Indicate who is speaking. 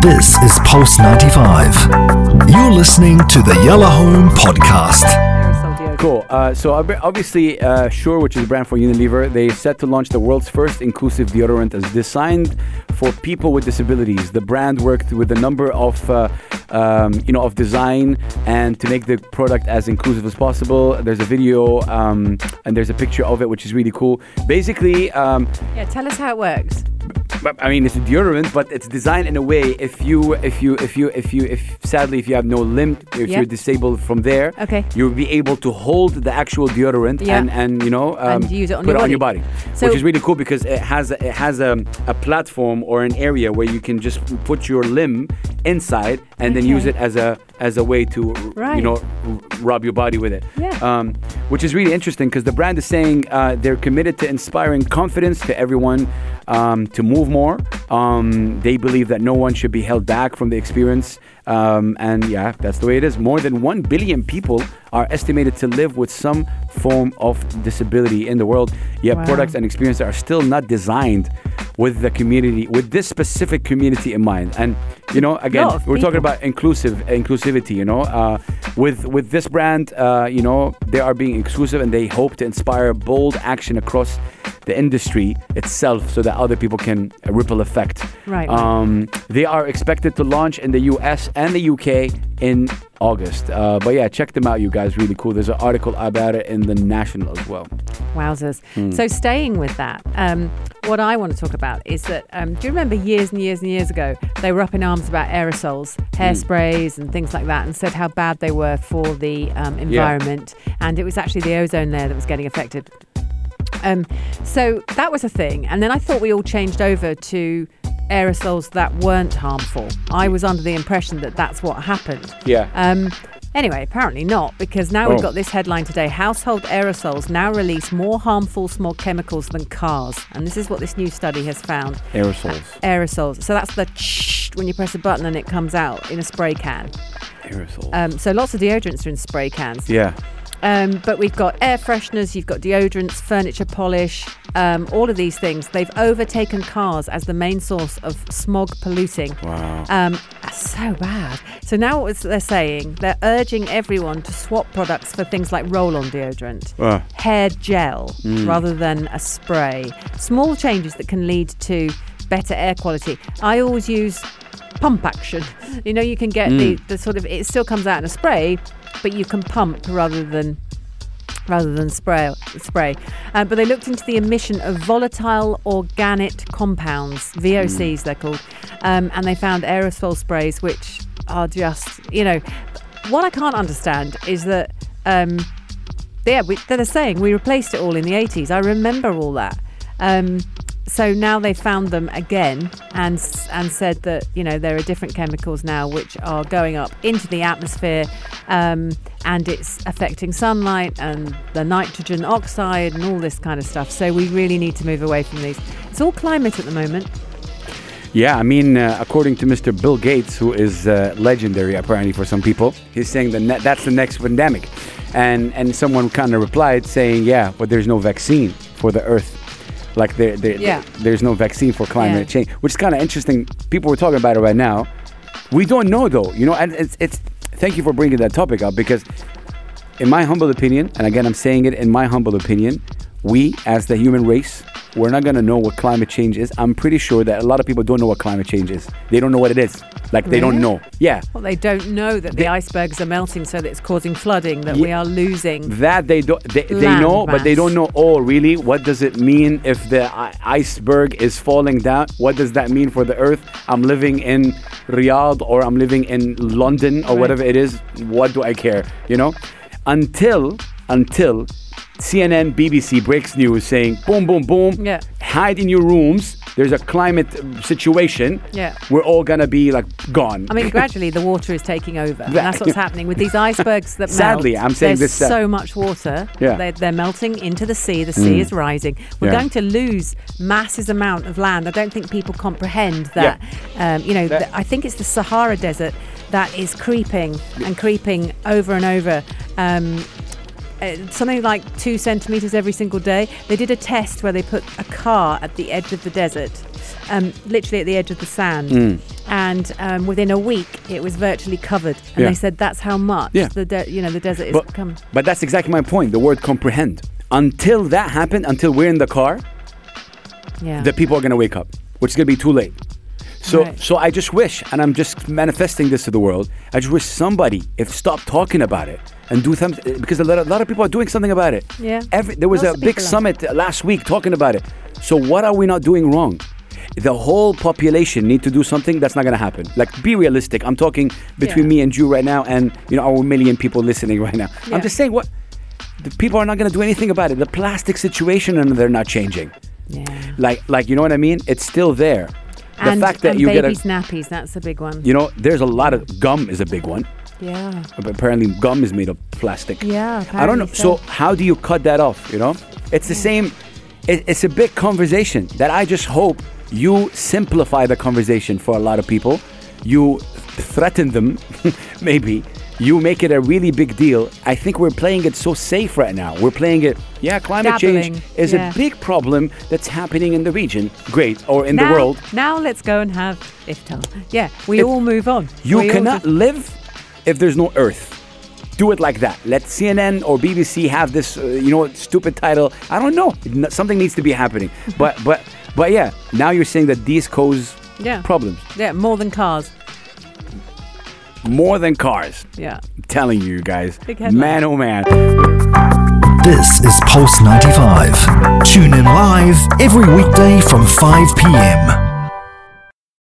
Speaker 1: This is Pulse 95. You're listening to the Yalla Home Podcast.
Speaker 2: Cool. Uh, so obviously, uh, Sure, which is a brand for Unilever, they set to launch the world's first inclusive deodorant as designed for people with disabilities. The brand worked with a number of, uh, um, you know, of design and to make the product as inclusive as possible. There's a video um, and there's a picture of it, which is really cool. Basically, um,
Speaker 3: Yeah, tell us how it works.
Speaker 2: But, I mean, it's a deodorant, but it's designed in a way. If you, if you, if you, if you, if sadly, if you have no limb, if
Speaker 3: Yeah.
Speaker 2: you're disabled from there,
Speaker 3: Okay.
Speaker 2: you'll be able to hold the actual deodorant
Speaker 3: Yeah.
Speaker 2: and and you know um,
Speaker 3: And use it on
Speaker 2: put
Speaker 3: your
Speaker 2: it on your body,
Speaker 3: So-
Speaker 2: which is really cool because it has a, it has a, a platform or an area where you can just put your limb inside and then use it as a as a way to
Speaker 3: Right.
Speaker 2: you know rub your body with it.
Speaker 3: Yeah.
Speaker 2: Um, which is really interesting because the brand is saying uh, they're committed to inspiring confidence to everyone um, to move more. Um, they believe that no one should be held back from the experience. Um, and yeah, that's the way it is. More than 1 billion people are estimated to live with some form of disability in the world. Yet
Speaker 3: Wow.
Speaker 2: products and experiences are still not designed with the community, with this specific community in mind. And, you know, again,
Speaker 3: of
Speaker 2: we're talking about inclusive inclusivity you know uh, with with this brand uh, you know they are being exclusive and they hope to inspire bold action across the industry itself so that other people can ripple effect
Speaker 3: Right, right.
Speaker 2: um, they are expected to launch in the us and the uk in august uh, but yeah check them out you guys really cool there's an article about it in the national as well
Speaker 3: Wowzers.
Speaker 2: Hmm.
Speaker 3: So, staying with that, um, what I want to talk about is that um, do you remember years and years and years ago, they were up in arms about aerosols,
Speaker 2: Hmm.
Speaker 3: hairsprays, and things like that, and said how bad they were for the um, environment. And it was actually the ozone layer that was getting affected. Um, so, that was a thing. And then I thought we all changed over to aerosols that weren't harmful. I was under the impression that that's what happened.
Speaker 2: yeah
Speaker 3: Um, anyway, apparently not, because now we've
Speaker 2: Oh.
Speaker 3: got this headline today Household aerosols now release more harmful small chemicals than cars. And this is what this new study has found
Speaker 2: aerosols
Speaker 3: aerosols. So that's the ch when you press a button and it comes out in a spray can.
Speaker 2: aerosols
Speaker 3: Um, so lots of deodorants are in spray cans.
Speaker 2: yeah
Speaker 3: Um, but we've got air fresheners, you've got deodorants, furniture polish, um, all of these things. They've overtaken cars as the main source of smog polluting.
Speaker 2: wow
Speaker 3: Um, that's so bad. So now what they're saying, they're urging everyone to swap products for things like roll-on deodorant,
Speaker 2: Ah.
Speaker 3: hair gel rather than a spray. Small changes that can lead to better air quality. I always use pump action. You know, you can get the, the sort of it still comes out in a spray, but you can pump rather than rather than spray. Spray, uh, but they looked into the emission of volatile organic compounds (VOCs) they're called, um, and they found aerosol sprays which are just you know what I can't understand is that um, yeah we, they're saying we replaced it all in the 80s. I remember all that. Um, so now they found them again and and said that you know there are different chemicals now which are going up into the atmosphere um, and it's affecting sunlight and the nitrogen oxide and all this kind of stuff. So we really need to move away from these. It's all climate at the moment.
Speaker 2: Yeah, I mean, uh, according to Mr. Bill Gates, who is uh, legendary apparently for some people, he's saying that ne- that's the next pandemic, and and someone kind of replied saying, yeah, but there's no vaccine for the Earth, like there, there
Speaker 3: Yeah.
Speaker 2: there's no vaccine for climate
Speaker 3: Yeah.
Speaker 2: change, which is kind of interesting. People were talking about it right now. We don't know though, you know, and it's it's. Thank you for bringing that topic up because, in my humble opinion, and again I'm saying it in my humble opinion, we as the human race, we're not gonna know what climate change is. I'm pretty sure that a lot of people don't know what climate change is. They don't know what it is. Like they don't know. Yeah.
Speaker 3: Well, they don't know that the icebergs are melting, so that it's causing flooding. That
Speaker 2: Ye-
Speaker 3: we are losing.
Speaker 2: That they don't they, they know, but they don't know. Oh, really? What does it mean if the iceberg is falling down? What does that mean for the Earth? I'm living in Riyadh or I'm living in London or
Speaker 3: Right.
Speaker 2: whatever it is. What do I care? You know, until until CNN, BBC breaks news saying, boom, boom, boom.
Speaker 3: Yeah.
Speaker 2: Hide in your rooms. There's a climate uh, situation.
Speaker 3: Yeah.
Speaker 2: We're all gonna be like gone.
Speaker 3: I mean, gradually the water is taking over. And that's what's happening with these icebergs that
Speaker 2: Sadly,
Speaker 3: melt.
Speaker 2: I'm saying
Speaker 3: there's
Speaker 2: this, uh,
Speaker 3: so much water.
Speaker 2: Yeah. Mm.
Speaker 3: They're, they're melting into the sea. The sea is rising. We're
Speaker 2: Yeah.
Speaker 3: going to lose massive amount of land. I don't think people comprehend that. Um, you know,
Speaker 2: That-
Speaker 3: th- I think it's the Sahara Desert that is creeping and creeping over and over. Um, something like two centimeters every single day. They did a test where they put a car at the edge of the desert, um, literally at the edge of the sand,
Speaker 2: Mm.
Speaker 3: and um, within a week it was virtually covered. And
Speaker 2: Yeah.
Speaker 3: they said that's how much
Speaker 2: Yeah.
Speaker 3: the de- you know the desert is
Speaker 2: But,
Speaker 3: become.
Speaker 2: but that's exactly my point. The word comprehend. Until that happened, until we're in the car,
Speaker 3: Yeah.
Speaker 2: the people are going to wake up, which is going to be too late. So,
Speaker 3: Right.
Speaker 2: so I just wish, and I'm just manifesting this to the world. I just wish somebody, if stop talking about it and do something, eh, because a lot, of, a lot of people are doing something about it.
Speaker 3: Yeah.
Speaker 2: Every, there was
Speaker 3: Lots
Speaker 2: a big
Speaker 3: are.
Speaker 2: summit last week talking about it. So what are we not doing wrong? The whole population need to do something that's not going to happen. Like, be realistic. I'm talking between
Speaker 3: Yeah.
Speaker 2: me and you right now, and you know our million people listening right now.
Speaker 3: Yeah.
Speaker 2: I'm just saying what. The people are not going to do anything about it. The plastic situation, and they're not changing
Speaker 3: yeah.
Speaker 2: like like you know what I mean? It's still there. The
Speaker 3: and,
Speaker 2: fact that you get a
Speaker 3: nappies, that's a big one.
Speaker 2: you know, there's a lot of gum is a big one.
Speaker 3: Yeah.
Speaker 2: Apparently, gum is made of plastic.
Speaker 3: Yeah,
Speaker 2: I don't know. So
Speaker 3: so.
Speaker 2: how do you cut that off? You know, it's the same. It, it's a big conversation that I just hope you simplify the conversation for a lot of people. You threaten them, maybe. You make it a really big deal. I think we're playing it so safe right now. We're playing it. Yeah, climate
Speaker 3: Dabbling,
Speaker 2: change is
Speaker 3: yeah.
Speaker 2: a big problem that's happening in the region. Great, or in
Speaker 3: now,
Speaker 2: the world.
Speaker 3: Now let's go and have iftar. Yeah, we
Speaker 2: If
Speaker 3: all move on.
Speaker 2: You
Speaker 3: We
Speaker 2: cannot live if there's no earth. Do it like that. Let CNN or BBC have this, uh, you know, stupid title. I don't know. Something needs to be happening. But but but yeah. Now you're saying that these cause
Speaker 3: Yeah.
Speaker 2: problems
Speaker 3: Yeah, more than cars.
Speaker 2: More than cars.
Speaker 3: Yeah.
Speaker 2: I'm telling you, you guys. Man, oh man.
Speaker 1: This is Pulse 95. Tune in live every weekday from 5 p.m.